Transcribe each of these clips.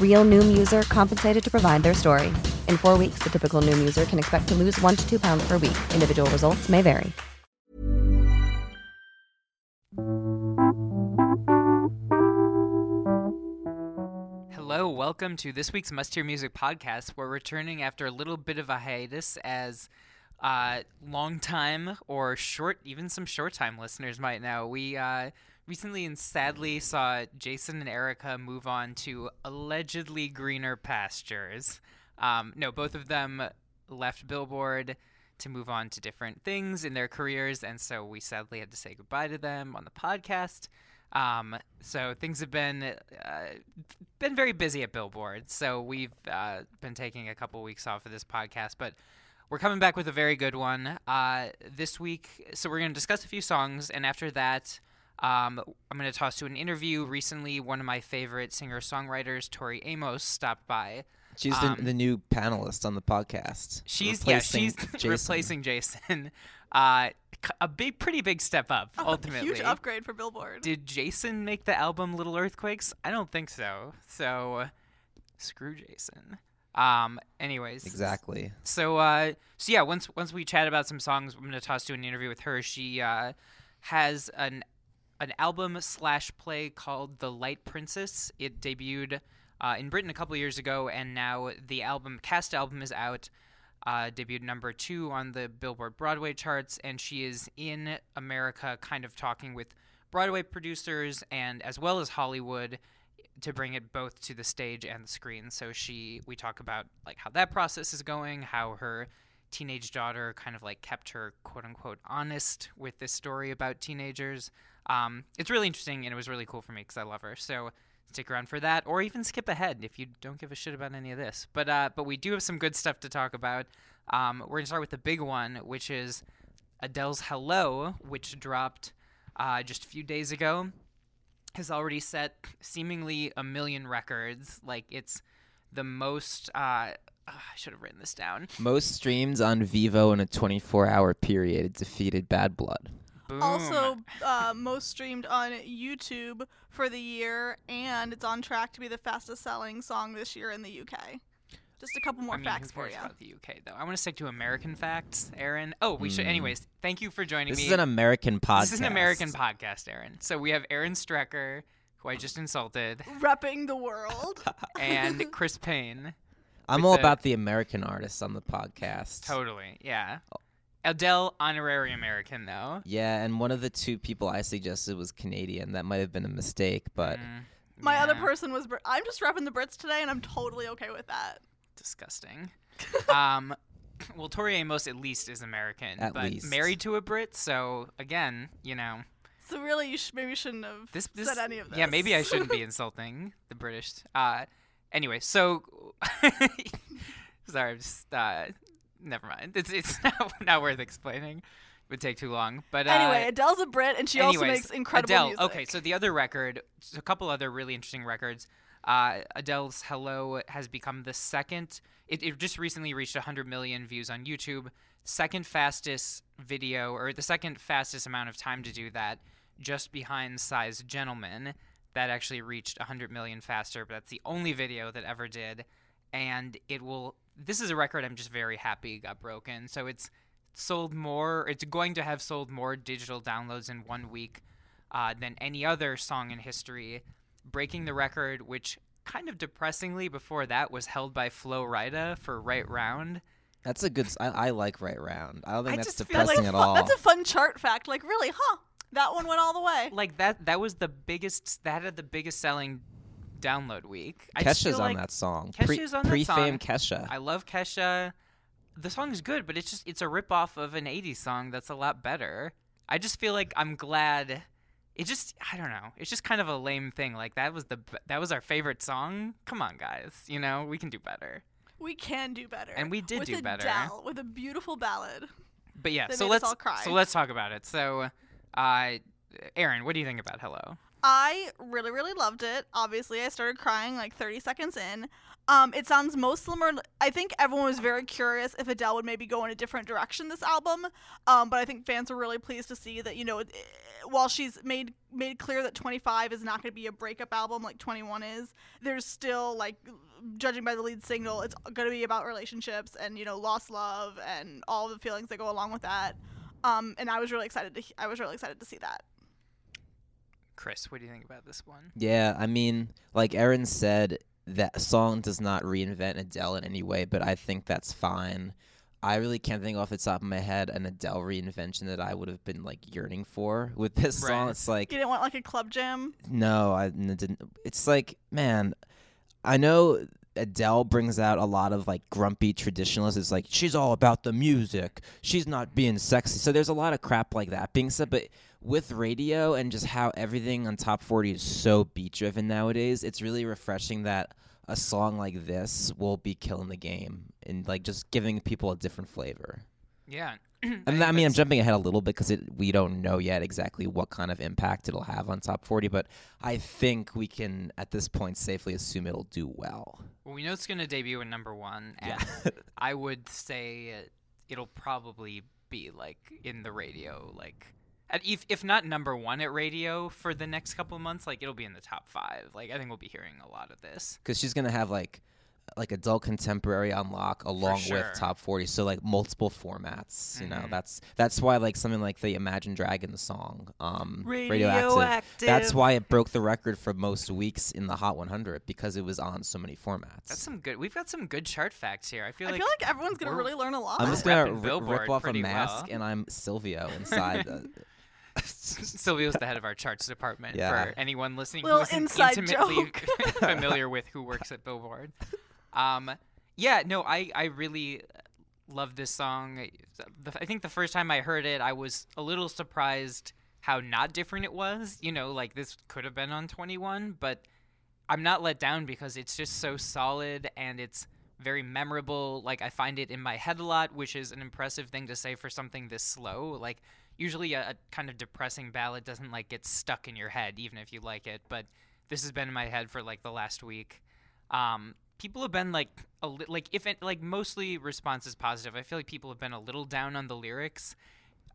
Real Noom user compensated to provide their story. In four weeks, the typical Noom user can expect to lose one to two pounds per week. Individual results may vary. Hello, welcome to this week's Must Hear Music podcast. We're returning after a little bit of a hiatus as uh, long time or short, even some short time listeners might know. We uh, recently and sadly saw Jason and Erica move on to allegedly greener pastures. Um, no, both of them left Billboard to move on to different things in their careers, and so we sadly had to say goodbye to them on the podcast. Um, so things have been uh, been very busy at Billboard. So we've uh, been taking a couple weeks off of this podcast, but we're coming back with a very good one uh, this week. So we're going to discuss a few songs, and after that, um, I'm going to toss to an interview. Recently, one of my favorite singer songwriters, Tori Amos, stopped by. She's Um, the, the new panelist on the podcast. She's replacing yeah, she's Jason. replacing Jason. Uh, c- a big, pretty big step up. ultimately, Huge upgrade for Billboard. Did Jason make the album Little Earthquakes? I don't think so. So, screw Jason. Um. Anyways. Exactly. So, uh, so yeah. Once once we chat about some songs, I'm gonna toss to an interview with her. She uh, has an an album slash play called The Light Princess. It debuted uh, in Britain a couple years ago, and now the album cast album is out. Uh, debuted number two on the Billboard Broadway charts, and she is in America, kind of talking with Broadway producers and as well as Hollywood to bring it both to the stage and the screen. So she, we talk about like how that process is going, how her teenage daughter kind of like kept her quote unquote honest with this story about teenagers. Um, it's really interesting and it was really cool for me because I love her. So stick around for that, or even skip ahead if you don't give a shit about any of this. But uh, but we do have some good stuff to talk about. Um, we're gonna start with the big one, which is Adele's "Hello," which dropped uh, just a few days ago. Has already set seemingly a million records. Like it's the most. Uh, I should have written this down. Most streams on Vevo in a 24-hour period defeated Bad Blood. Boom. Also, uh, most streamed on YouTube for the year, and it's on track to be the fastest selling song this year in the UK. Just a couple more I mean, facts who for cares you. about the UK though? I want to stick to American facts, Erin. Oh, we should. Hmm. Anyways, thank you for joining This me. is an American podcast. This is an American podcast, Erin. So we have Erin Strecker, who I just insulted, Repping the world. and Chris Payne. I'm all the- about the American artists on the podcast. Totally, yeah. Adele, honorary American though. Yeah, and one of the two people I suggested was Canadian. That might have been a mistake, but Mm, My other person was. Brit- I'm just repping the Brits today, and I'm totally okay with that. disgusting. um, well, Tori Amos at least is American, At but least. married to a Brit. So again, you know, So really, you sh- maybe shouldn't have this, this said any of this. Yeah, maybe I shouldn't be insulting the British. Uh, anyway, so sorry, I'm just uh, never mind. It's it's not, not worth explaining. It would take too long. But uh, Anyway, Adele's a Brit, and she also makes incredible Adele. music. Okay, so the other record, a couple other really interesting records. Uh, Adele's "Hello" has become the second. It, it just recently reached 100 million views on YouTube. Second fastest video, or the second fastest amount of time to do that, just behind "Psy's Gentleman." That actually reached 100 million faster, but that's the only video that ever did. And it will. This is a record I'm just very happy got broken. So it's sold more. It's going to have sold more digital downloads in one week uh, than any other song in history, breaking the record, which kind of depressingly before that was held by Flo Rida for Right Round. That's a good. I like right round. I don't think I that's just feel like depressing at a fun, all. That's a fun chart fact. Like, really, huh? That one went all the way. Like that that was the biggest that had the biggest selling download week. I just Kesha's feel on like that song. Kesha's on that pre-fame song. Kesha. I love Kesha. The song is good, but it's just it's a ripoff of an 80s song that's a lot better. I just feel like I'm glad it just I don't know. It's just kind of a lame thing. Like that was the b- that was our favorite song. Come on, guys. You know, we can do better. We can do better. And we did with do better. Adele, with a beautiful ballad. But yeah, That so made us let's all cry. so let's talk about it. So uh Erin, what do you think about Hello? I really, really loved it. Obviously, I started crying like 30 seconds in. Um, it sounds most similar. I think everyone was very curious if Adele would maybe go in a different direction this album. Um, but I think fans were really pleased to see that you know, while she's made made clear that 25 is not going to be a breakup album like 21 is, there's still like, judging by the lead single, it's going to be about relationships and you know, lost love and all the feelings that go along with that. Um, and I was really excited to I was really excited to see that. Chris, what do you think about this one? Yeah, I mean, like Erin said, that song does not reinvent Adele in any way, but I think that's fine. I really can't think off the top of my head an Adele reinvention that I would have been like yearning for with this song. It's like You didn't want like a club jam. no, I n- didn't. It's like man, I know Adele brings out a lot of like grumpy traditionalists. It's like she's all about the music. She's not being sexy. So there's a lot of crap like that being said, but with radio and just how everything on top 40 is so beat driven nowadays, it's really refreshing that a song like this will be killing the game and like just giving people a different flavor. Yeah. And think I mean, I'm jumping ahead a little bit because we don't know yet exactly what kind of impact it'll have on top 40, but I think we can at this point safely assume it'll do well. Well, we know it's going to debut in number one, and Yeah. I would say it'll probably be like in the radio, like if if not number one at radio for the next couple of months, like it'll be in the top five. Like I think we'll be hearing a lot of this. Because she's gonna have like like adult contemporary on lock along sure. with top 40 so like multiple formats you know Mhm. that's that's why like something like the imagine dragons song um Radioactive. that's why it broke the record for most weeks in the hot 100 because it was on so many formats That's some good. We've got some good chart facts here. I feel I like feel like everyone's gonna really learn a lot. i'm just gonna repping ri- Billboard rip off a mask well. and i'm silvio inside the Silvio's the head of our charts department. Yeah. For anyone listening Little who isn't inside intimately joke. familiar with who works at Billboard. Um, yeah, no, I I really love this song. I think the first time I heard it, I was a little surprised how not different it was. You know, like this could have been on 21, but I'm not let down because it's just so solid and it's very memorable. Like I find it in my head a lot, which is an impressive thing to say for something this slow. Like usually a, a kind of depressing ballad doesn't like get stuck in your head even if you like it, but this has been in my head for like the last week. Um, people have been like a li- like if it like mostly response is positive. I feel like people have been a little down on the lyrics.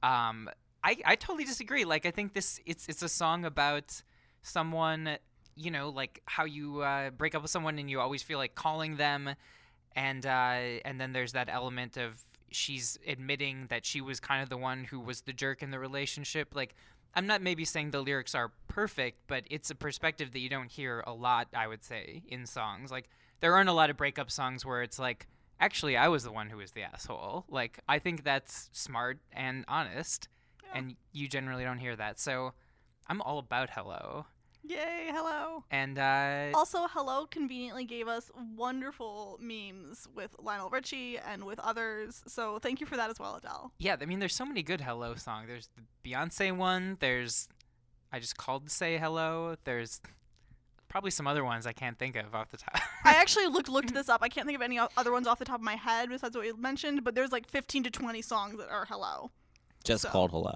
Um, I I totally disagree. Like I think this it's it's a song about someone you know like how you uh, break up with someone and you always feel like calling them and uh, and then there's that element of she's admitting that she was kind of the one who was the jerk in the relationship like i'm not maybe saying the lyrics are perfect but it's a perspective that you don't hear a lot i would say in songs. Like there aren't a lot of breakup songs where it's like actually i was the one who was the asshole. Like i think that's smart and honest and you generally don't hear that. So i'm all about hello Yay, hello. and uh Also, Hello conveniently gave us wonderful memes with Lionel Richie and with others. So thank you for that as well, Adele. Yeah, I mean, there's so many good hello songs. There's the Beyonce one. There's I just called to say hello. There's probably some other ones I can't think of off the top. I actually looked looked this up. I can't think of any other ones off the top of my head besides what you mentioned, but there's like 15 to 20 songs that are Hello. just So- called hello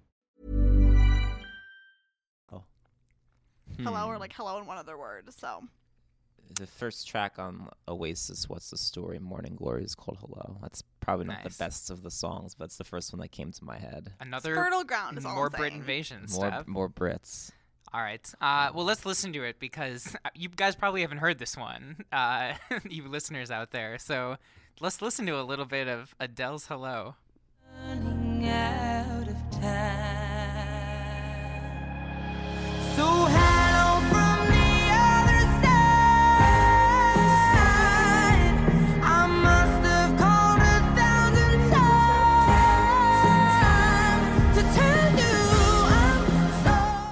Hello or like hello in one other word. So The first track on Oasis, What's the Story? Morning Glory is called Hello. That's probably not Nice. the best of the songs, but it's the first one that came to my head. Another fertile ground is more Brit invasion More, stuff. more Brits. All right. Uh, well, let's listen to it because you guys probably haven't heard this one, uh, you listeners out there. So let's listen to a little bit of Adele's Hello.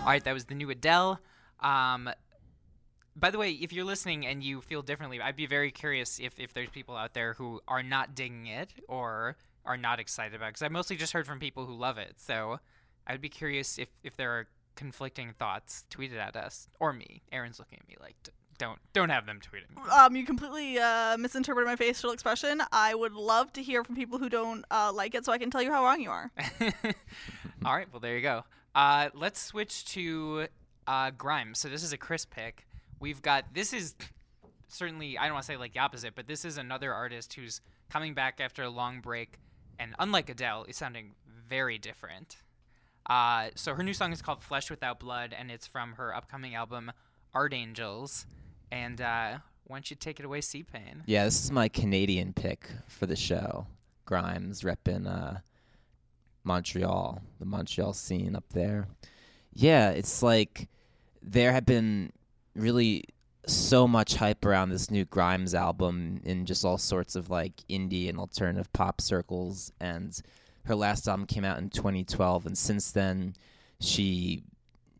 All right, that was the new Adele. Um, by the way, if you're listening and you feel differently, I'd be very curious if, if there's people out there who are not digging it or are not excited about it. Because I mostly just heard from people who love it. So I would be curious if, if there are conflicting thoughts. Tweet it at us or me. Erin's looking at me like, don't don't have them tweeting me. um, you completely uh, misinterpreted my facial expression. I would love to hear from people who don't uh, like it, so I can tell you how wrong you are. All right, well there you go. Uh, let's switch to uh, Grimes. So this is a Chris pick. We've got this is certainly I don't want to say like the opposite, but this is another artist who's coming back after a long break, and unlike Adele, is sounding very different. Uh, so her new song is called "Flesh Without Blood," and it's from her upcoming album Art Angels. And uh, why don't you take it away, C Payne? Yeah, this is my Canadian pick for the show. Grimes repping uh, Montreal, the Montreal scene up there. Yeah, it's like there have been really so much hype around this new Grimes album in just all sorts of like indie and alternative pop circles. And her last album came out in 2012, and since then, she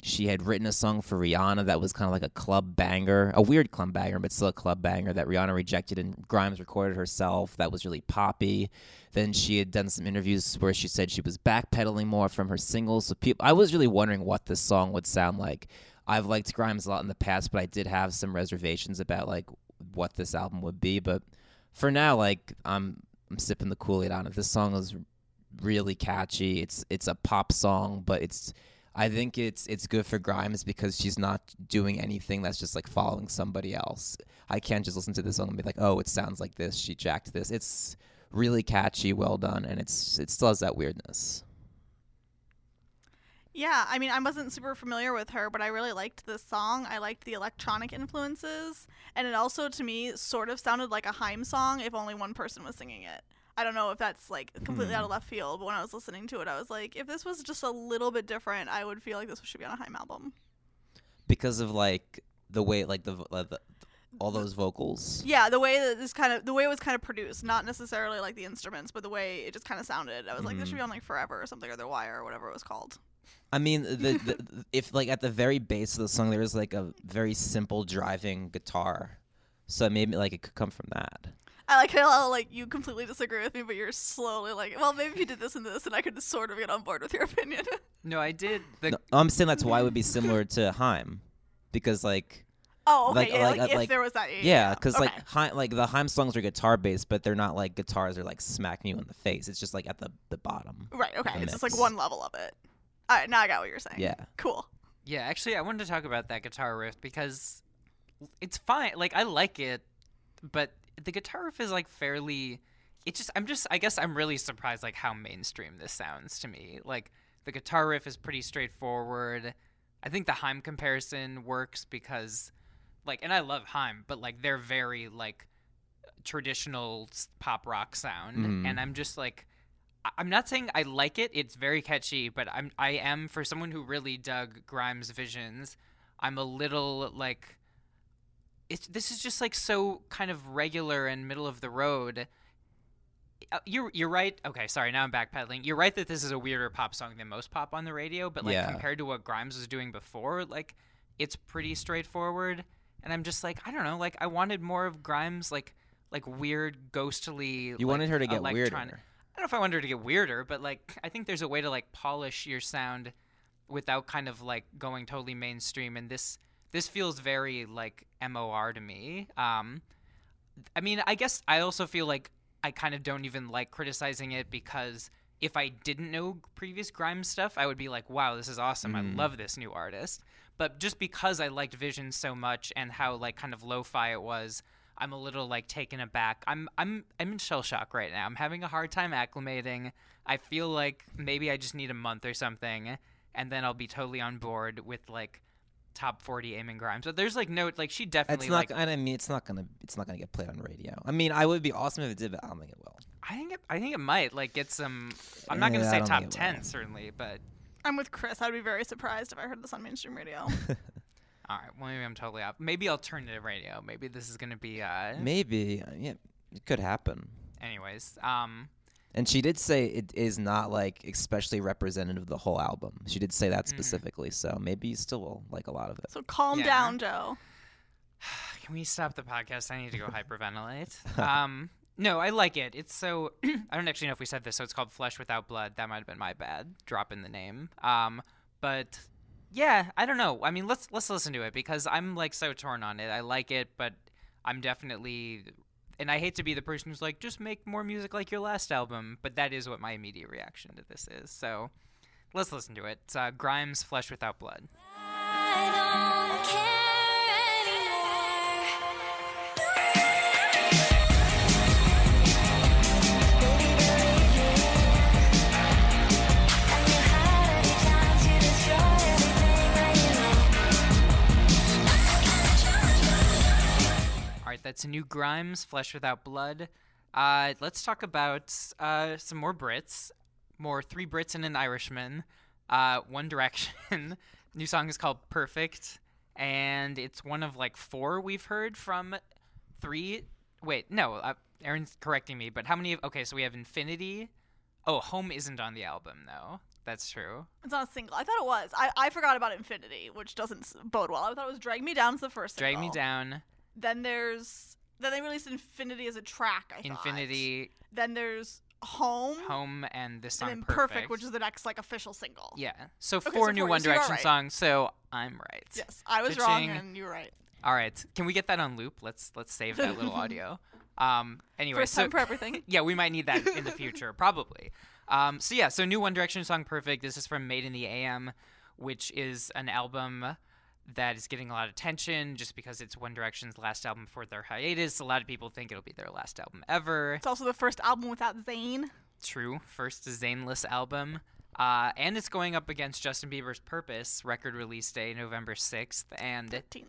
she had written a song for Rihanna that was kind of like a club banger, a weird club banger, but still a club banger that Rihanna rejected and Grimes recorded herself. That was really poppy. Then she had done some interviews where she said she was backpedaling more from her singles. So people, I was really wondering what this song would sound like. I've liked Grimes a lot in the past, but I did have some reservations about like what this album would be. But for now, like I'm I'm sipping the Kool Aid on it. This song is really catchy. It's it's a pop song, but it's I think it's it's good for Grimes because she's not doing anything that's just like following somebody else. I can't just listen to this song and be like, oh, it sounds like this. She jacked this. It's really catchy, well done, and it's it still has that weirdness. Yeah, I mean, I wasn't super familiar with her, but I really liked this song. I liked the electronic influences, and it also, to me, sort of sounded like a Haim song if only one person was singing it. I don't know if that's like completely out of hmm. left field, but when I was listening to it, I was like, if this was just a little bit different, I would feel like this should be on a Haim album. Because of like the way like the, like uh, the all those vocals. Yeah, the way that this kind of the way it was kind of produced, not necessarily like the instruments, but the way it just kind of sounded. I was like, this should be hmm. on like Forever or something, or The Wire or whatever it was called. I mean, the, the if like at the very base of the song there is like a very simple driving guitar, so maybe like it could come from that. I like how like you completely disagree with me, but you're slowly like, well, maybe if you did this and this, and I could sort of get on board with your opinion. No, I did the No, I'm saying that's why it would be similar to Haim, because like oh, okay, Like- yeah, like- like, if like- there was that, yeah, yeah, because okay. like Haim, like the Haim songs are guitar based, but they're not like guitars are like smacking you in the face. It's just like at the the bottom. right, okay, the it's just like one level of it. All right, now I got what you're saying. Yeah. cool. Yeah, actually, I wanted to talk about that guitar riff because it's fine. Like, I like it, but the guitar riff is like fairly. It just, I'm just, I guess I'm really surprised like how mainstream this sounds to me. Like, the guitar riff is pretty straightforward. I think the Haim comparison works because, like, and I love Haim, but like they're very like traditional pop rock sound, Mhm. and I'm just like. I'm not saying I like it. It's very catchy, but I'm I am for someone who really dug Grimes' visions. I'm a little like it's this is just like so kind of regular and middle of the road. Uh, You're you're right. Okay, sorry. Now I'm backpedaling. You're right that this is a weirder pop song than most pop on the radio, but like Yeah. compared to what Grimes was doing before, like it's pretty straightforward. And I'm just like I don't know. Like I wanted more of Grimes like like weird ghostly. You wanted her to get weirder. I don't know if I wanted her to get weirder, but like I think there's a way to like polish your sound without kind of like going totally mainstream. And this this feels very like MOR to me. Um, I mean, I guess I also feel like I kind of don't even like criticizing it because if I didn't know previous Grimes stuff, I would be like, wow, this is awesome. I love this new artist. But just because I liked Vision so much and how like kind of lo-fi it was, I'm a little like taken aback. I'm I'm I'm in shell shock right now. I'm having a hard time acclimating. I feel like maybe I just need a month or something and then I'll be totally on board with like top 40 Eamon Grimes. But there's like no like she definitely It's not. like I mean, it's not gonna. It's not gonna get played on radio. I mean, I would be awesome if it did, but I don't think it will. I think it, I think it might like get some. I'm not gonna say top ten will. certainly, but I'm with Chris. I'd be very surprised if I heard this on mainstream radio. all right. Well, maybe I'm totally off. Maybe alternative radio. Maybe this is gonna be. uh Maybe. uh, Yeah, it could happen. Anyways, um, And she did say it is not like especially representative of the whole album. She did say that specifically. So maybe you still will like a lot of it. so calm Yeah. down, Joe. can we stop the podcast? I need to go hyperventilate. Um, no, I like it. It's so. I don't actually know if we said this. So it's called Flesh Without Blood. That might have been my bad dropping the name. Um, but yeah, I don't know. I mean, let's let's listen to it because I'm like so torn on it. I like it, but I'm definitely. And I hate to be the person who's like, just make more music like your last album, but that is what my immediate reaction to this is. So let's listen to it. It's uh, Grimes, Flesh Without Blood. All right, that's a new Grimes, Flesh Without Blood. Uh, let's talk about uh, some more Brits, more three Brits and an Irishman. Uh, One Direction. new song is called Perfect, and it's one of like four we've heard from three. Wait, no, uh, Erin's correcting me, but how many? Of, okay, so we have Infinity. Oh, Home isn't on the album though. That's true. It's not a single. I thought it was. I, I forgot about Infinity, which doesn't bode well. I thought it was Drag Me Down is the first Drag single. Me Down, Then there's then they released Infinity as a track. I thought. Infinity, Then there's Home. Home, and this song And then Perfect. which is the next like official single. Yeah. So Okay, four so new four. One So Direction right. songs. So I'm right. Yes, I was wrong Cha-ching. and you were right. All right. Can we get that on loop? Let's let's save that little audio. Um. Anyway, First so time for everything. yeah, we might need that in the future, probably. Um. So yeah. So new One Direction song, "Perfect." This is from Made in the AM, which is an album that is getting a lot of attention just because it's One Direction's last album before their hiatus. A lot of people think it'll be their last album ever. It's also the first album without Zayn. True, first Zaynless album. Uh, and it's going up against Justin Bieber's Purpose record release day, November 6th. And 15th.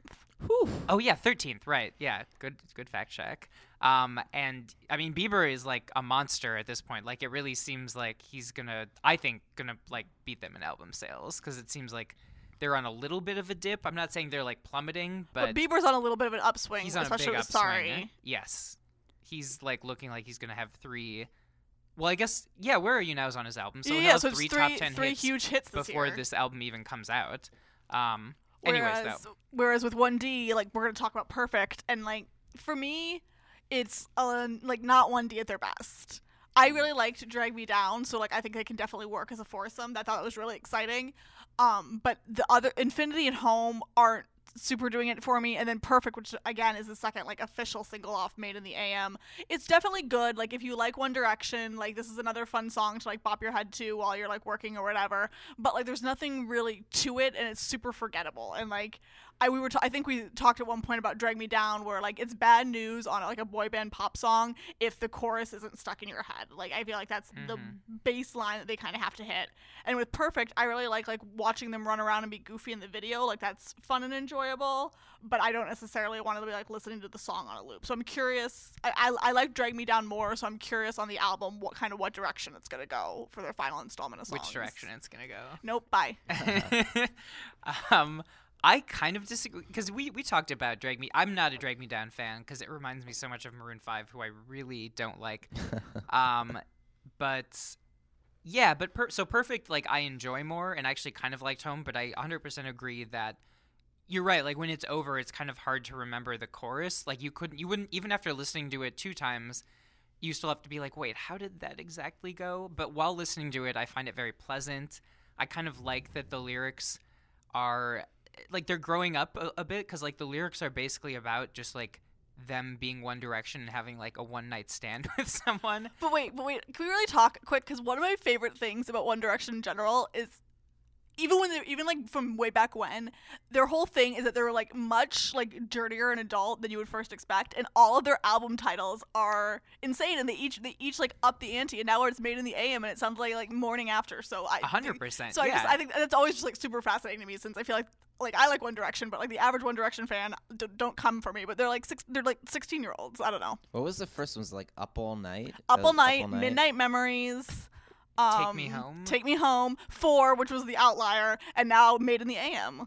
oh yeah, 13th, right? Yeah, good good fact check. Um, and I mean Bieber is like a monster at this point. Like it really seems like he's gonna, I think, gonna like beat them in album sales because it seems like they're on a little bit of a dip. I'm not saying they're like plummeting, But, Bieber's on a little bit of an upswing, he's on especially a big with upswing. Sorry. Yes, he's like looking like he's gonna have three. Well, I guess yeah. Where are you now's on his album? So yeah, have so three, three, top ten three hits huge hits this before year. this album even comes out. Um. Anyways, whereas, though, whereas with 1D, like we're gonna talk about Perfect, and like for me, it's uh, like not 1D at their best. I really liked Drag Me Down, so like I think they can definitely work as a foursome. I thought was really exciting. Um, but the other Infinity and Home aren't super doing it for me and then perfect which again is the second like official single off made in the am it's definitely good like if you like one direction like this is another fun song to like bop your head to while you're like working or whatever but like there's nothing really to it and it's super forgettable and like I we were t- I think we talked at one point about Drag Me Down where like it's bad news on like a boy band pop song if the chorus isn't stuck in your head. Like I feel like that's the baseline that they kind of have to hit. And with Perfect, I really like like watching them run around and be goofy in the video. Like that's fun and enjoyable, but I don't necessarily want to be like listening to the song on a loop. So I'm curious. I I, I like Drag Me Down more, so I'm curious on the album what kind of what direction it's gonna go for their final installment of songs. which direction it's gonna go? Nope. Bye. um, I kind of disagree because we we talked about Drag Me. I'm not a Drag Me Down fan because it reminds me so much of Maroon Five, who I really don't like. um, but yeah, but per- so perfect. Like I enjoy more, and I actually kind of liked Home, but I 100% agree that You're right. Like when it's over, it's kind of hard to remember the chorus. Like you couldn't, you wouldn't even after listening to it two times, you still have to be like, wait, how did that exactly go? But while listening to it, I find it very pleasant. I kind of like that the lyrics are like they're growing up a, a bit because like the lyrics are basically about just like them being One Direction and having like a one night stand with someone. But wait, but wait, can we really talk quick? Because one of my favorite things about One Direction in general is even when they're even like from way back when, their whole thing is that they're like much like dirtier and adult than you would first expect, and all of their album titles are insane, and they each they each like up the ante, and now it's made in the AM, and it sounds like like morning after. So I hundred percent, So I just. I think that's always just like super fascinating to me since I feel like like I like One Direction, but like the average One Direction fan d- don't come for me. But they're like six, they're like sixteen year olds. I don't know. What was the first one? Was it like Up All Night? Up Uh, All Night, Midnight Memories. Um, take Me Home? Take Me Home. Four, which was the outlier, and now Made in the AM.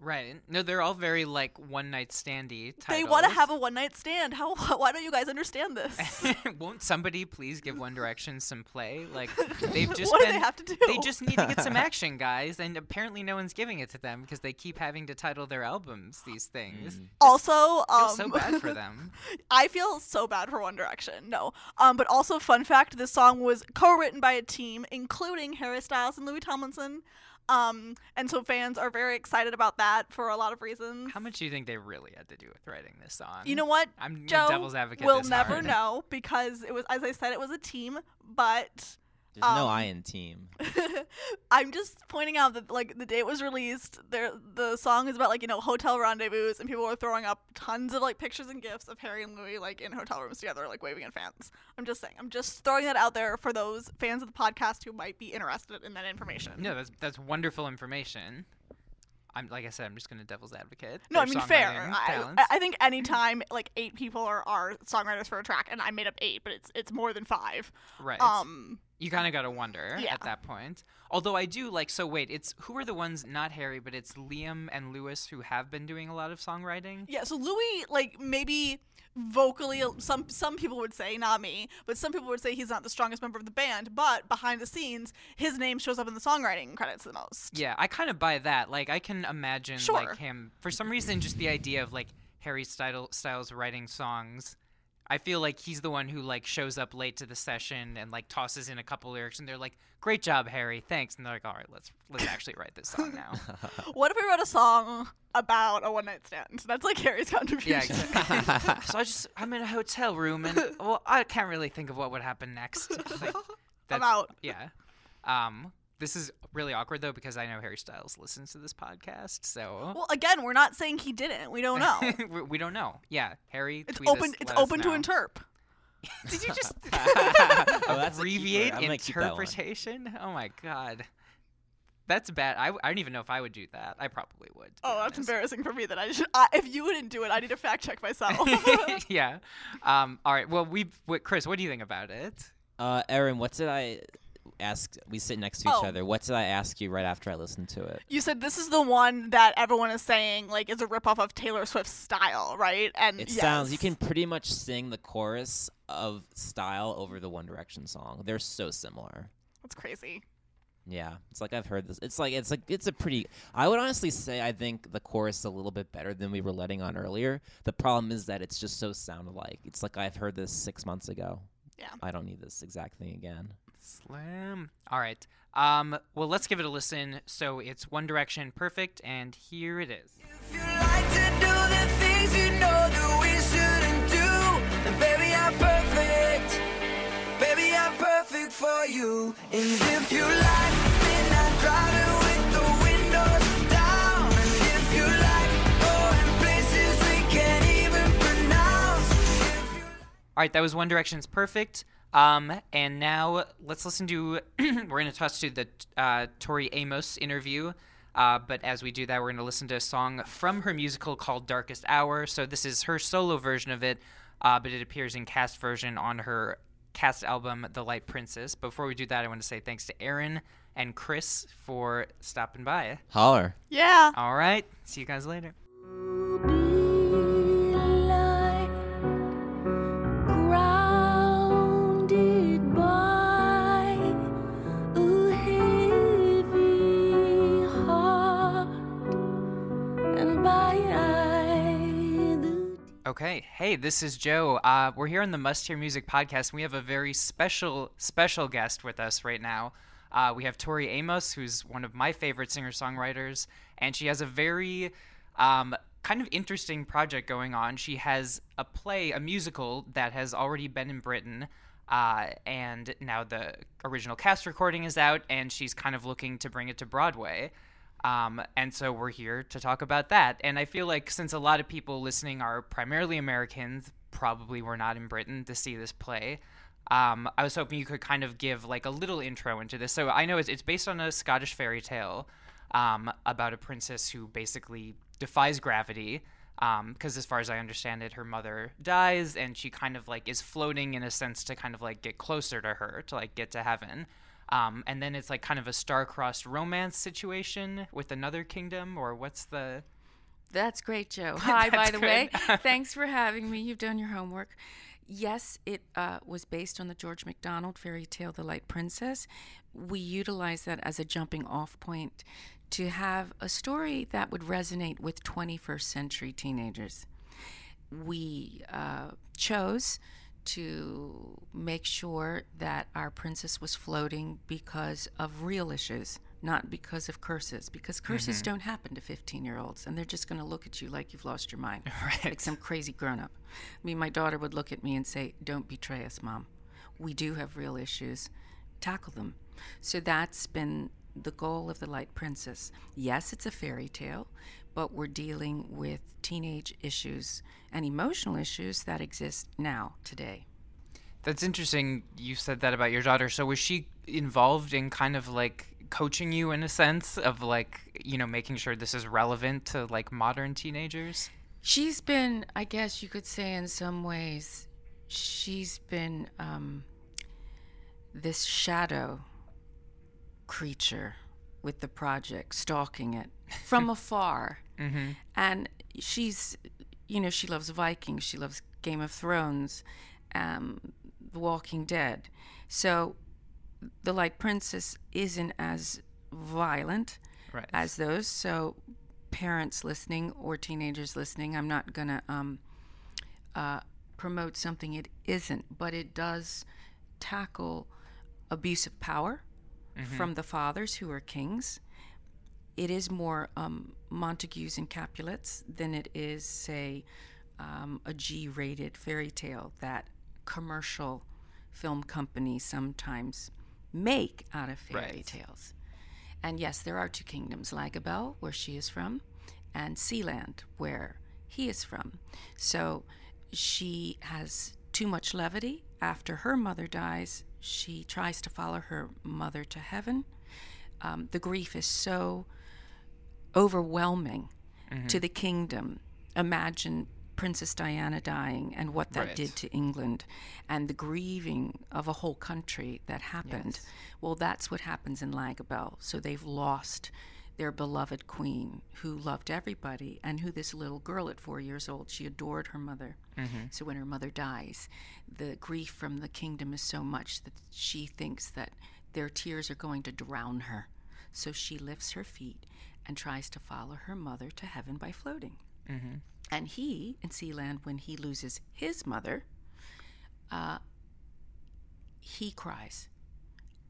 Right. No, they're all very like one night standy. Titles. They want to have a one night stand. How? Why don't you guys understand this? Won't somebody please give One Direction some play? Like they've just What do they have to do? They just need to get some action, guys, and apparently no one's giving it to them because they keep having to title their albums these things. also, I feel um, so bad for them. I feel so bad for One Direction. No, um, but also fun fact: this song was co-written by a team, including Harry Styles and Louis Tomlinson. Um, and so fans are very excited about that for a lot of reasons. How much do you think they really had to do with writing this song? You know what? I'm Joe devil's advocate We'll this never hard. know because it was, as I said, it was a team. But There's no um, I in team. I'm just pointing out that like the day it was released, there the song is about like you know hotel rendezvous, and people were throwing up tons of like pictures and gifs of Harry and Louis like in hotel rooms together, like waving at fans. I'm just saying, I'm just throwing that out there for those fans of the podcast who might be interested in that information. No, that's that's wonderful information. I'm like I said, I'm just gonna devil's advocate. No, I mean fair. I, talents. I think anytime like eight people are, are songwriters for a track, and I made up eight, but it's it's more than five. right. Um, you kind of gotta wonder Yeah. at that point. Although I do like. So wait, it's who are the ones not Harry, but it's Liam and Louis who have been doing a lot of songwriting. Yeah, so Louis, like maybe vocally, uh, some some people would say, not me, but some people would say he's not the strongest member of the band. But behind the scenes, his name shows up in the songwriting credits the most. Yeah, I kind of buy that. Like, I can imagine Sure. like him for some reason. Just the idea of like Harry Styles writing songs. I feel like he's the one who like shows up late to the session and like tosses in a couple lyrics, and they're like, "Great job, Harry, thanks." And they're like, "All right, let's let's actually write this song now." What if we wrote a song about a one night stand? That's like Harry's contribution. yeah, exactly. so I just I'm in a hotel room, and well, I can't really think of what would happen next. Like, I'm out. Yeah. Um. This is really awkward though because I know Harry Styles listens to this podcast, so Well, again, we're not saying he didn't. We don't know. we, we don't know. Yeah, Harry. It's tweet us, open. It's open to know. interp. Did you just Oh, that's a abbreviate keeper. I'm gonna keep that one. interpretation? Oh my god, that's bad. I, I don't even know if I would do that. I probably would. Oh, that's honest. embarrassing for me. That I should. I, if you wouldn't do it, I need to fact check myself. yeah. Um. All right. Well, we. What, Chris, what do you think about it? Uh, Erin, what did I ask? We sit next to each Oh. other. What did I ask you right after I listened to it? you said this is the one that everyone is saying like is a ripoff of Taylor Swift's style, right? And It sounds you can pretty much sing the chorus of style over the One Direction song. They're so similar. That's crazy. Yeah, it's like I've heard this. It's like it's like it's a pretty. I would honestly say I think the chorus is a little bit better than we were letting on earlier. The problem is that it's just so sound alike. It's like I've heard this six months ago. Yeah. I don't need this exact thing again. Slam. All right. Um. Well, let's give it a listen. So it's One Direction, perfect, and here it is. If you like to do the things you know that we shouldn't do, then baby I'm perfect. Baby I'm perfect for you. And if you like midnight driving with the windows down, and if you like going places we can't even pronounce, if you All right, that was One Direction's "Perfect." Um, and now let's listen to. we're going to toss to the uh, Tori Amos interview. Uh, but as we do that, we're going to listen to a song from her musical called "Darkest Hour." So this is her solo version of it, uh, but it appears in cast version on her cast album, "The Light Princess." Before we do that, I want to say thanks to Erin and Chris for stopping by. Holler. Yeah. All right, see you guys later. Hey, this is Joe. Uh, we're here on the Must Hear Music podcast. And we have a very special, special guest with us right now. Uh, we have Tori Amos, who's one of my favorite singer songwriters, and she has a very um, kind of interesting project going on. She has a play, a musical that has already been in Britain. Uh, and now the original cast recording is out, and she's kind of looking to bring it to Broadway. Um, and so we're here to talk about that. And I feel like since a lot of people listening are primarily Americans, probably were not in Britain to see this play. Um, I was hoping you could kind of give like a little intro into this. So I know it's, it's based on a Scottish fairy tale um, about a princess who basically defies gravity. Because as far as I understand it, her mother dies, and she kind of like is floating in a sense to kind of like get closer to her to like get to heaven. Um, and then it's like kind of a star-crossed romance situation with another kingdom, or what's the? That's great, Joe. Hi, by the way. Thanks for having me. You've done your homework. Yes, it uh, was based on the George MacDonald fairy tale, The Light Princess. We utilized that as a jumping off point to have a story that would resonate with 21st century teenagers. We uh, chose to make sure that our princess was floating because of real issues, not because of curses. Because curses mm-hmm. don't happen to 15 year olds, and they're just going to look at you like you've lost your mind, like some crazy grown up. I mean, my daughter would look at me and say, Don't betray us, mom. We do have real issues, tackle them. So that's been the goal of The Light Princess. Yes, it's a fairy tale, but we're dealing with teenage issues and emotional issues that exist now, today. That's interesting. You said that about your daughter. So was she involved in kind of like coaching you in a sense of like you know making sure this is relevant to like modern teenagers? She's been, I guess you could say, in some ways, she's been um, this shadow creature with the project, stalking it from afar. Mm-hmm. And she's, you know, she loves Vikings, she loves Game of Thrones, um, The Walking Dead. So The Light Princess isn't as violent Right. as those. So parents listening or teenagers listening, I'm not going to um, uh, promote something it isn't, but it does tackle abuse of power from the fathers who are kings. It is more um, Montagues and Capulets than it is, say, um, a G rated fairy tale that commercial film companies sometimes make out of fairy Right. tales. And yes, there are two kingdoms Lagobel, where she is from, and Sealand, where he is from. So she has too much levity. After her mother dies, she tries to follow her mother to heaven. Um, the grief is so overwhelming mm-hmm. to the kingdom. Imagine Princess Diana dying and what that Right. did to England and the grieving of a whole country that happened. Well, that's what happens in Lagobel. So they've lost their beloved queen who loved everybody and who this little girl at four years old, she adored her mother. Mm-hmm. So when her mother dies, the grief from the kingdom is so much that she thinks that their tears are going to drown her. So she lifts her feet and tries to follow her mother to heaven by floating. And he, in Sealand, when he loses his mother, uh, he cries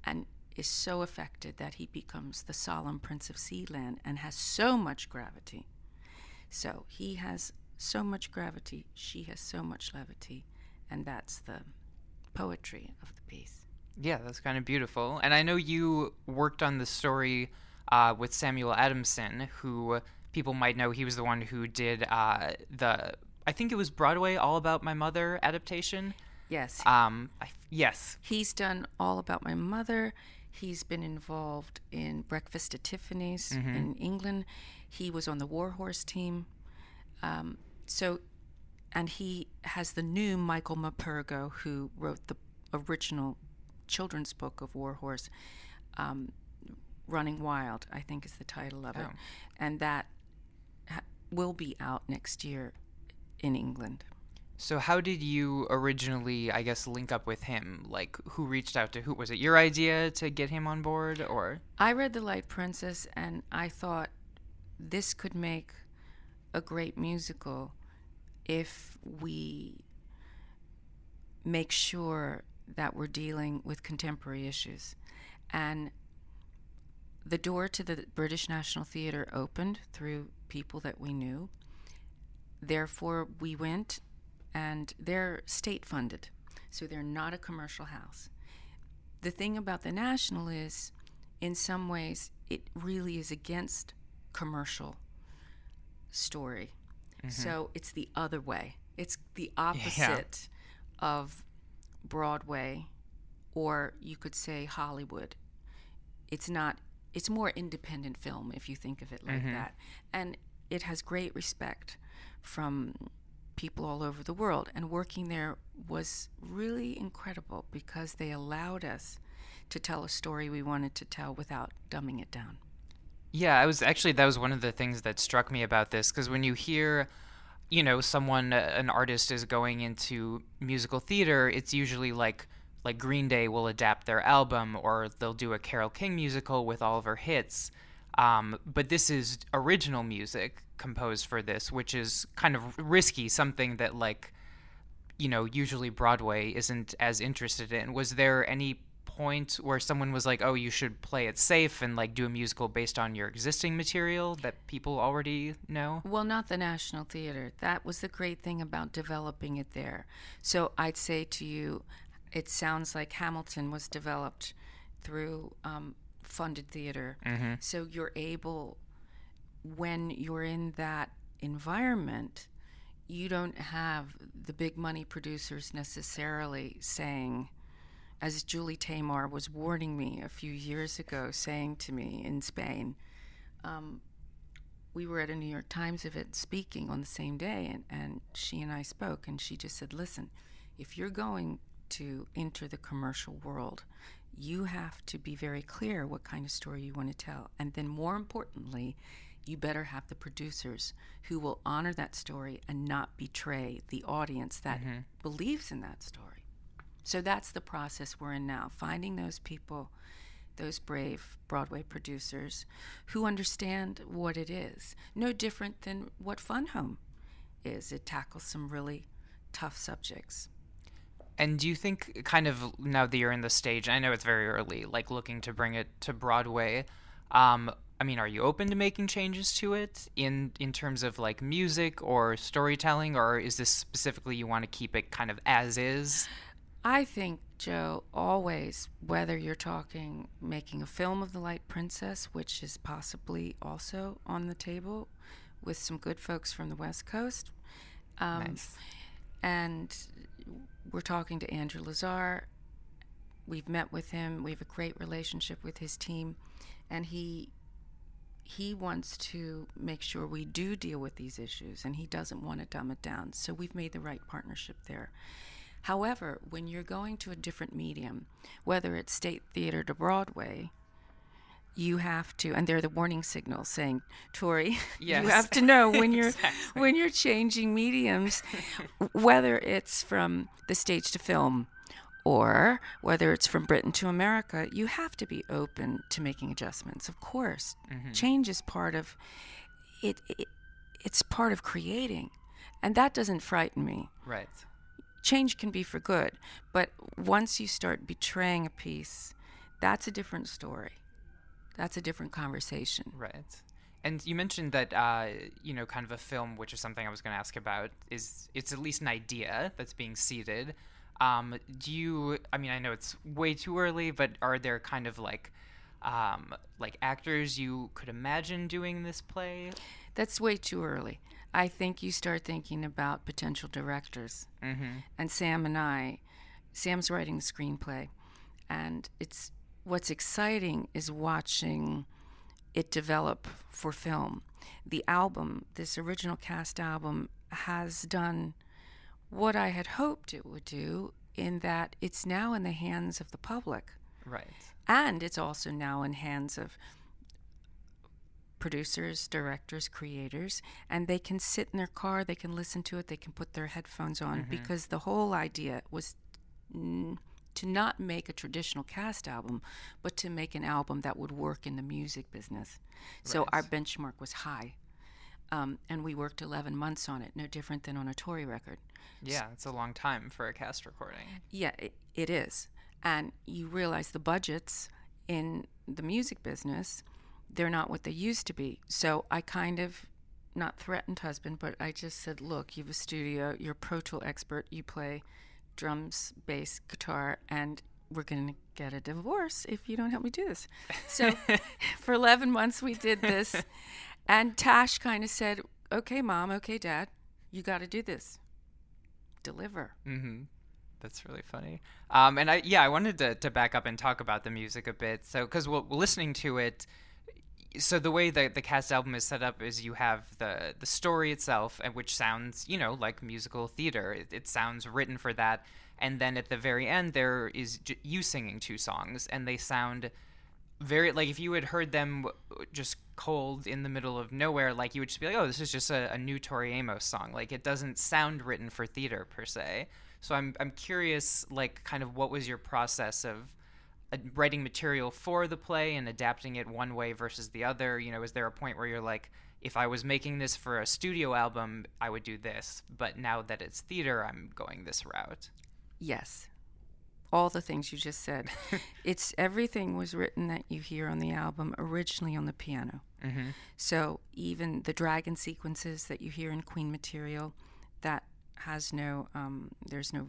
and is so affected that he becomes the solemn prince of Sealand and has so much gravity. So he has so much gravity, she has so much levity, and that's the poetry of the piece. Yeah, that's kind of beautiful. And I know you worked on the story uh, with Samuel Adamson, who people might know he was the one who did uh, the, I think it was Broadway All About My Mother adaptation. Yes, Um, I, yes. He's done all about my mother. He's been involved in Breakfast at Tiffany's in England. He was on the War Horse team. Um, so, and he has the new Michael Morpurgo, who wrote the original children's book of War Horse, um, Running Wild, I think is the title of it. Oh. And that ha- will be out next year in England. So how did you originally, I guess, link up with him? Like, who reached out to who? Was it your idea to get him on board, or? I read The Light Princess and I thought this could make a great musical. if we make sure that we're dealing with contemporary issues. And the door to the British National Theatre opened through people that we knew. Therefore, we went, and they're state funded, so they're not a commercial house. The thing about the National is, in some ways, it really is against commercial story. Mm-hmm. So it's the other way. It's the opposite of Broadway, or you could say Hollywood. It's not. It's more independent film if you think of it like that, and it has great respect from people all over the world. And working there was really incredible because they allowed us to tell a story we wanted to tell without dumbing it down. Yeah, I was actually that was one of the things that struck me about this because when you hear, you know, someone uh, an artist is going into musical theater, it's usually like like Green Day will adapt their album or they'll do a Carole King musical with all of her hits. Um, but this is original music composed for this, which is kind of risky, something that like you know usually Broadway isn't as interested in. Was there any point where someone was like, "Oh, you should play it safe and like do a musical based on your existing material that people already know"? Well, not the National Theater. That was the great thing about developing it there. So I'd say to you, it sounds like Hamilton was developed through um, funded theater. So you're able, when you're in that environment, you don't have the big money producers necessarily saying, as Julie Taymor was warning me a few years ago, saying to me in Spain, um, we were at a New York Times event speaking on the same day, and, and she and I spoke, and she just said, Listen, if you're going to enter the commercial world, you have to be very clear what kind of story you want to tell. And then, more importantly, you better have the producers who will honor that story and not betray the audience that mm-hmm. believes in that story. So that's the process we're in now, finding those people, those brave Broadway producers who understand what it is. No different than what Fun Home is. It tackles some really tough subjects. And do you think, kind of now that you're in the stage, I know it's very early, like looking to bring it to Broadway, um, I mean, are you open to making changes to it in in terms of like music or storytelling, or is this specifically you want to keep it kind of as is? I think, Joe, always, whether you're talking making a film of The Light Princess, which is possibly also on the table with some good folks from the West Coast, um, Nice. and we're talking to Andrew Lazar. We've met with him. We have a great relationship with his team, and he he wants to make sure we do deal with these issues, and he doesn't want to dumb it down. So we've made the right partnership there. However, when you're going to a different medium, whether it's state theater to Broadway, you have to, and they're the warning signals saying, "Tori, Yes. you have to know when you're Exactly. when you're changing mediums, whether it's from the stage to film." Or whether it's from Britain to America, you have to be open to making adjustments. Of course, mm-hmm. change is part of it, it. It's part of creating, and that doesn't frighten me Right. change can be for good, but once you start betraying a piece, that's a different story. That's a different conversation. Right. And you mentioned that uh, you know, kind of a film, which is something I was going to ask about, is it's at least an idea that's being seeded. Um, do you? I mean, I know it's way too early, but are there kind of like, um, like actors you could imagine doing this play? That's way too early. I think you start thinking about potential directors. Mm-hmm. And Sam and I, Sam's writing the screenplay, and it's what's exciting is watching it develop for film. The album, this original cast album, has done what I had hoped it would do in that it's now in the hands of the public. Right. And it's also now in hands of producers, directors, creators, and they can sit in their car, they can listen to it, they can put their headphones on because the whole idea was mm, to not make a traditional cast album, but to make an album that would work in the music business. So our benchmark was high. Um, and we worked 11 months on it, no different than on a Tori record. Yeah, it's a long time for a cast recording. Yeah, it, it is. And you realize the budgets in the music business, they're not what they used to be. So I kind of not threatened husband, but I just said, look, you have a studio, you're a Pro Tool expert, you play drums, bass, guitar, and we're going to get a divorce if you don't help me do this. So for 11 months we did this. And Tash kind of said, okay, mom, okay, dad, you got to do this. Deliver. Mm-hmm. That's really funny. Um, and I, yeah, I wanted to, to back up and talk about the music a bit. So, because we're listening to it, so the way that the cast album is set up is you have the the story itself, and which sounds, you know, like musical theater. It, it sounds written for that. And then at the very end, there is j- you singing two songs, and they sound very like if you had heard them just cold in the middle of nowhere, like you would just be like, oh, this is just a, a new Tori Amos song. Like it doesn't sound written for theater per se. So I'm I'm curious, like, kind of what was your process of writing material for the play and adapting it one way versus the other? You know, is there a point where you're like, if I was making this for a studio album, I would do this, but now that it's theater, I'm going this route. Yes. All the things you just said. it's everything was written that you hear on the album originally on the piano. Mm-hmm. So even the dragon sequences that you hear in Queen material, that has no, um, there's no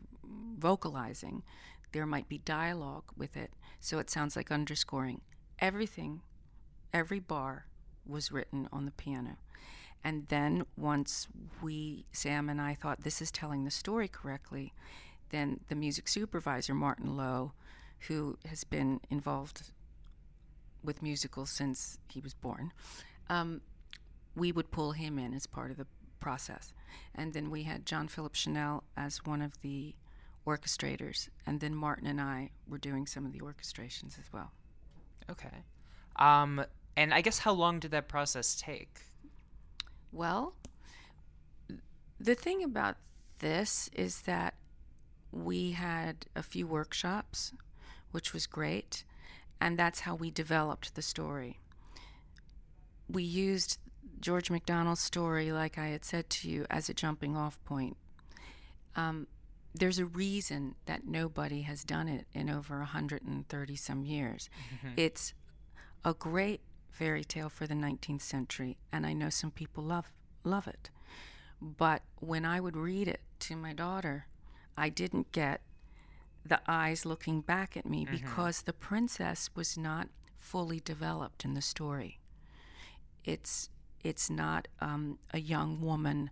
vocalizing. There might be dialogue with it, so it sounds like underscoring. Everything, every bar was written on the piano. And then once we, Sam and I, thought this is telling the story correctly, then the music supervisor, Martin Lowe, who has been involved with musicals since he was born, um, we would pull him in as part of the process. And then we had John Philip Shenale as one of the orchestrators, and then Martin and I were doing some of the orchestrations as well. Okay. Um, and I guess how long did that process take? Well, the thing about this is that we had a few workshops, which was great, and that's how we developed the story. We used George MacDonald's story, like I had said to you, as a jumping off point. Um, there's a reason that nobody has done it in over 130 some years. Mm-hmm. It's a great fairy tale for the 19th century, and I know some people love love it. But when I would read it to my daughter, I didn't get the eyes looking back at me Mhm. because the princess was not fully developed in the story. It's it's not um, a young woman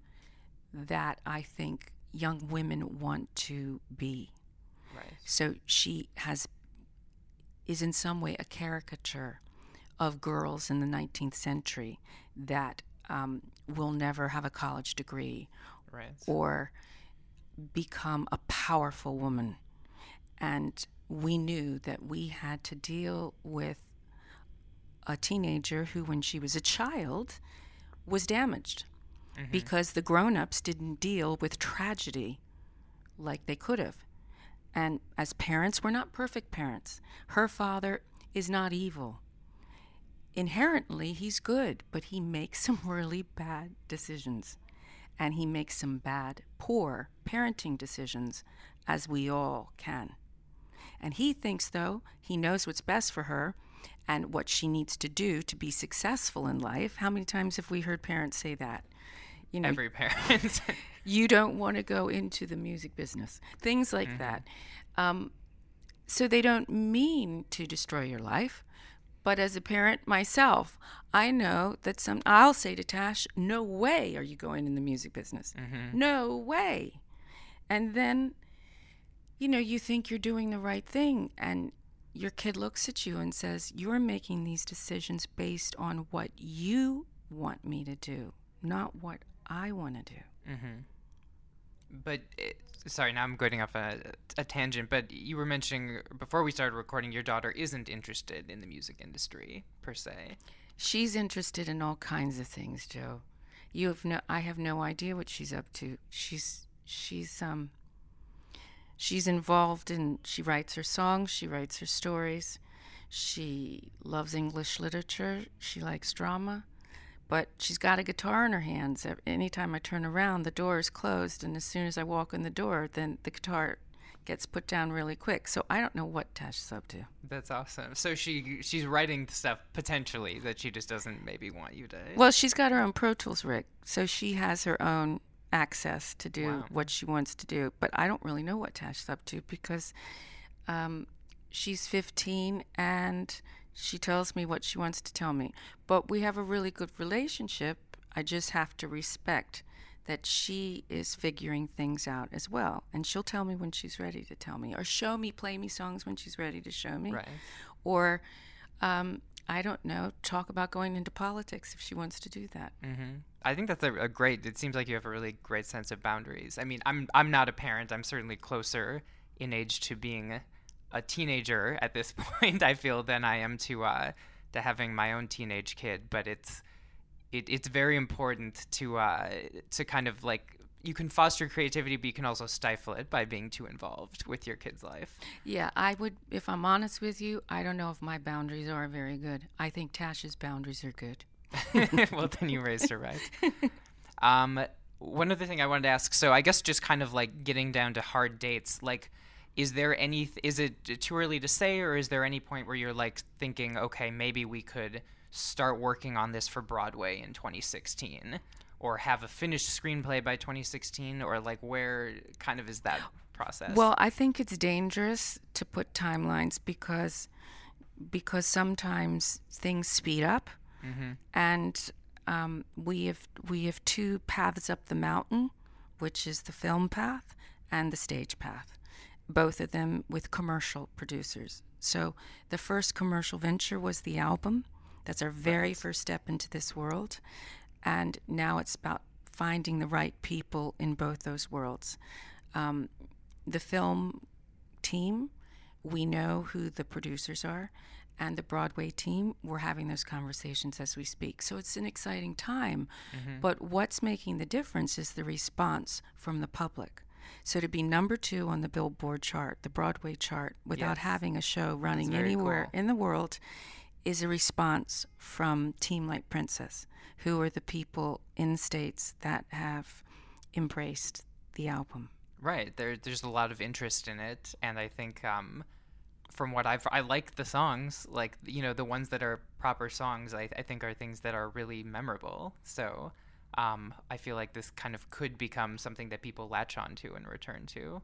that I think young women want to be. Right. So she has is in some way a caricature of girls in the 19th century that um, will never have a college degree Right. or become a powerful woman. And we knew that we had to deal with a teenager who, when she was a child, was damaged Mm-hmm. because the grown ups didn't deal with tragedy like they could have. And as parents, we're not perfect parents. Her father is not evil. Inherently, he's good, but he makes some really bad decisions. And he makes some bad, poor parenting decisions, as we all can. And he thinks, though, he knows what's best for her and what she needs to do to be successful in life. How many times have we heard parents say that? You know, Every parent. you don't want to go into the music business, things like that. Um, so they don't mean to destroy your life. But as a parent myself, I know that some, I'll say to Tash, no way are you going in the music business. No way. And then, you know, you think you're doing the right thing, and your kid looks at you and says, You're making these decisions based on what you want me to do, not what I want to do. Mm-hmm. But it, sorry, now I'm going off a, a tangent. But you were mentioning before we started recording, your daughter isn't interested in the music industry per se. She's interested in all kinds of things, Joe. You have no I have no idea what she's up to. She's she's um she's involved in she writes her songs, she writes her stories. She loves English literature, she likes drama, But she's got a guitar in her hands. Anytime I turn around, the door is closed, and as soon as I walk in the door, then the guitar gets put down really quick. So I don't know what Tash is up to. That's awesome. So she she's writing stuff potentially that she just doesn't maybe want you to. Well, she's got her own Pro Tools rig, so she has her own access to do Wow. what she wants to do. But I don't really know what Tash's up to because um, she's 15 and she tells me what she wants to tell me. But we have a really good relationship. I just have to respect that she is figuring things out as well. And she'll tell me when she's ready to tell me, or show me, play me songs when she's ready to show me. Right. Or, um, I don't know, talk about going into politics if she wants to do that. hmm I think that's a, a great. It seems like you have a really great sense of boundaries. I mean, I'm I'm not a parent. I'm certainly closer in age to being a teenager at this point. I feel than I am to uh, to having my own teenage kid. But it's it, it's very important to uh, to kind of like you can foster creativity, but you can also stifle it by being too involved with your kid's life. Yeah, I would, if I'm honest with you, I don't know if my boundaries are very good. I think Tash's boundaries are good. well, then you raised her right. Um, one other thing I wanted to ask. So I guess just kind of like getting down to hard dates. Like, is there any? Is it too early to say, or is there any point where you're like thinking, okay, maybe we could start working on this for Broadway in 2016, or have a finished screenplay by 2016, or like where kind of is that process? Well, I think it's dangerous to put timelines because because sometimes things speed up, Mhm. and um, we have we have two paths up the mountain, which is the film path and the stage path, both of them with commercial producers. So the first commercial venture was the album. That's our very first step into this world, and now it's about finding the right people in both those worlds. Um, the film team, we know who the producers are, and the Broadway team, we're having those conversations as we speak. So it's an exciting time. But what's making the difference is the response from the public. So to be number two on the Billboard chart, the Broadway chart, without Yes. having a show running anywhere cool. in the world, is a response from Team Light Princess, who are the people in states that have embraced the album. Right. There, there's a lot of interest in it, and I think um, from what I've, I like the songs. Like you know, the ones that are proper songs, I, I think are things that are really memorable. So um, I feel like this kind of could become something that people latch onto and return to.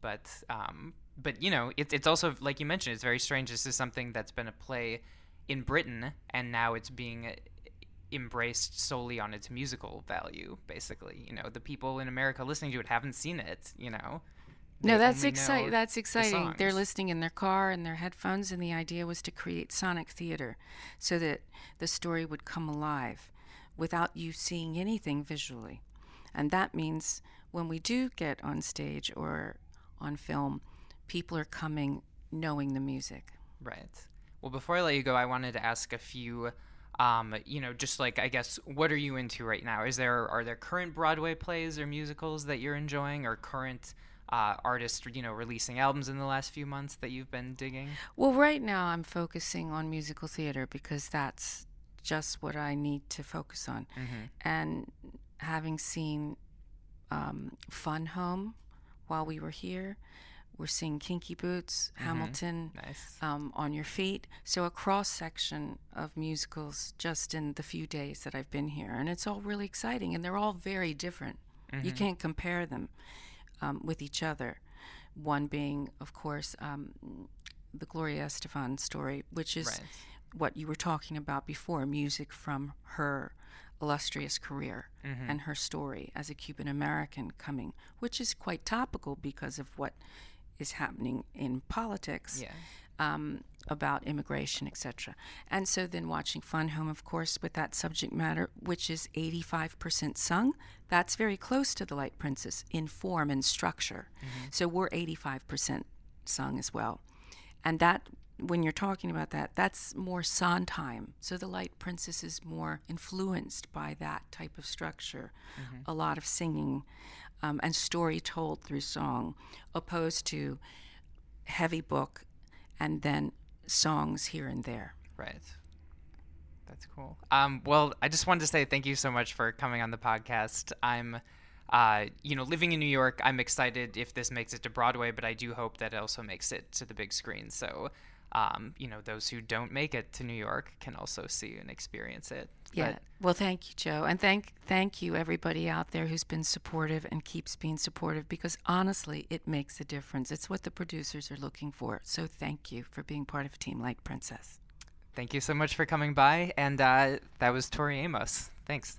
But um, but you know, it's it's also like you mentioned, it's very strange. This is something that's been a play in Britain, and now it's being embraced solely on its musical value. Basically, you know, the people in America listening to it haven't seen it. You know. No, that's know exciting. That's exciting. They're listening in their car and their headphones, and the idea was to create sonic theater, so that the story would come alive, without you seeing anything visually, and that means when we do get on stage or on film, people are coming knowing the music. Right. Well, before I let you go, I wanted to ask a few. Um, you know, just like I guess, what are you into right now? Is there are there current Broadway plays or musicals that you're enjoying, or current uh, artists, you know, releasing albums in the last few months that you've been digging? Well, right now I'm focusing on musical theater because that's just what I need to focus on. Mhm. And having seen um, Fun Home while we were here, we're seeing Kinky Boots, Hamilton, Nice. um, On Your Feet. So a cross section of musicals just in the few days that I've been here. And it's all really exciting. And they're all very different. You Mhm. can't compare them um, with each other. One being, of course, um, the Gloria Estefan story, which is Right. what you were talking about before music from her illustrious career Mhm. and her story as a Cuban American coming, which is quite topical because of what is happening in politics Yeah. um, about immigration, etc. And so then watching Fun Home, of course, with that subject matter, which is 85% sung, that's very close to The Light Princess in form and structure. So we're 85% sung as well. And that, when you're talking about that, that's more Sondheim. So The Light Princess is more influenced by that type of structure, a lot of singing um, and story told through song, opposed to heavy book and then songs here and there. Right. That's cool. Um, well, I just wanted to say thank you so much for coming on the podcast. I'm, uh, you know, living in New York. I'm excited if this makes it to Broadway, but I do hope that it also makes it to the big screen. So, um, you know, those who don't make it to New York can also see and experience it. Yeah. But well, thank you, Joe, and thank thank you everybody out there who's been supportive and keeps being supportive because honestly, it makes a difference. It's what the producers are looking for. So thank you for being part of a Team Light Princess. thank you so much for coming by. And uh, that was Tori Amos. Thanks.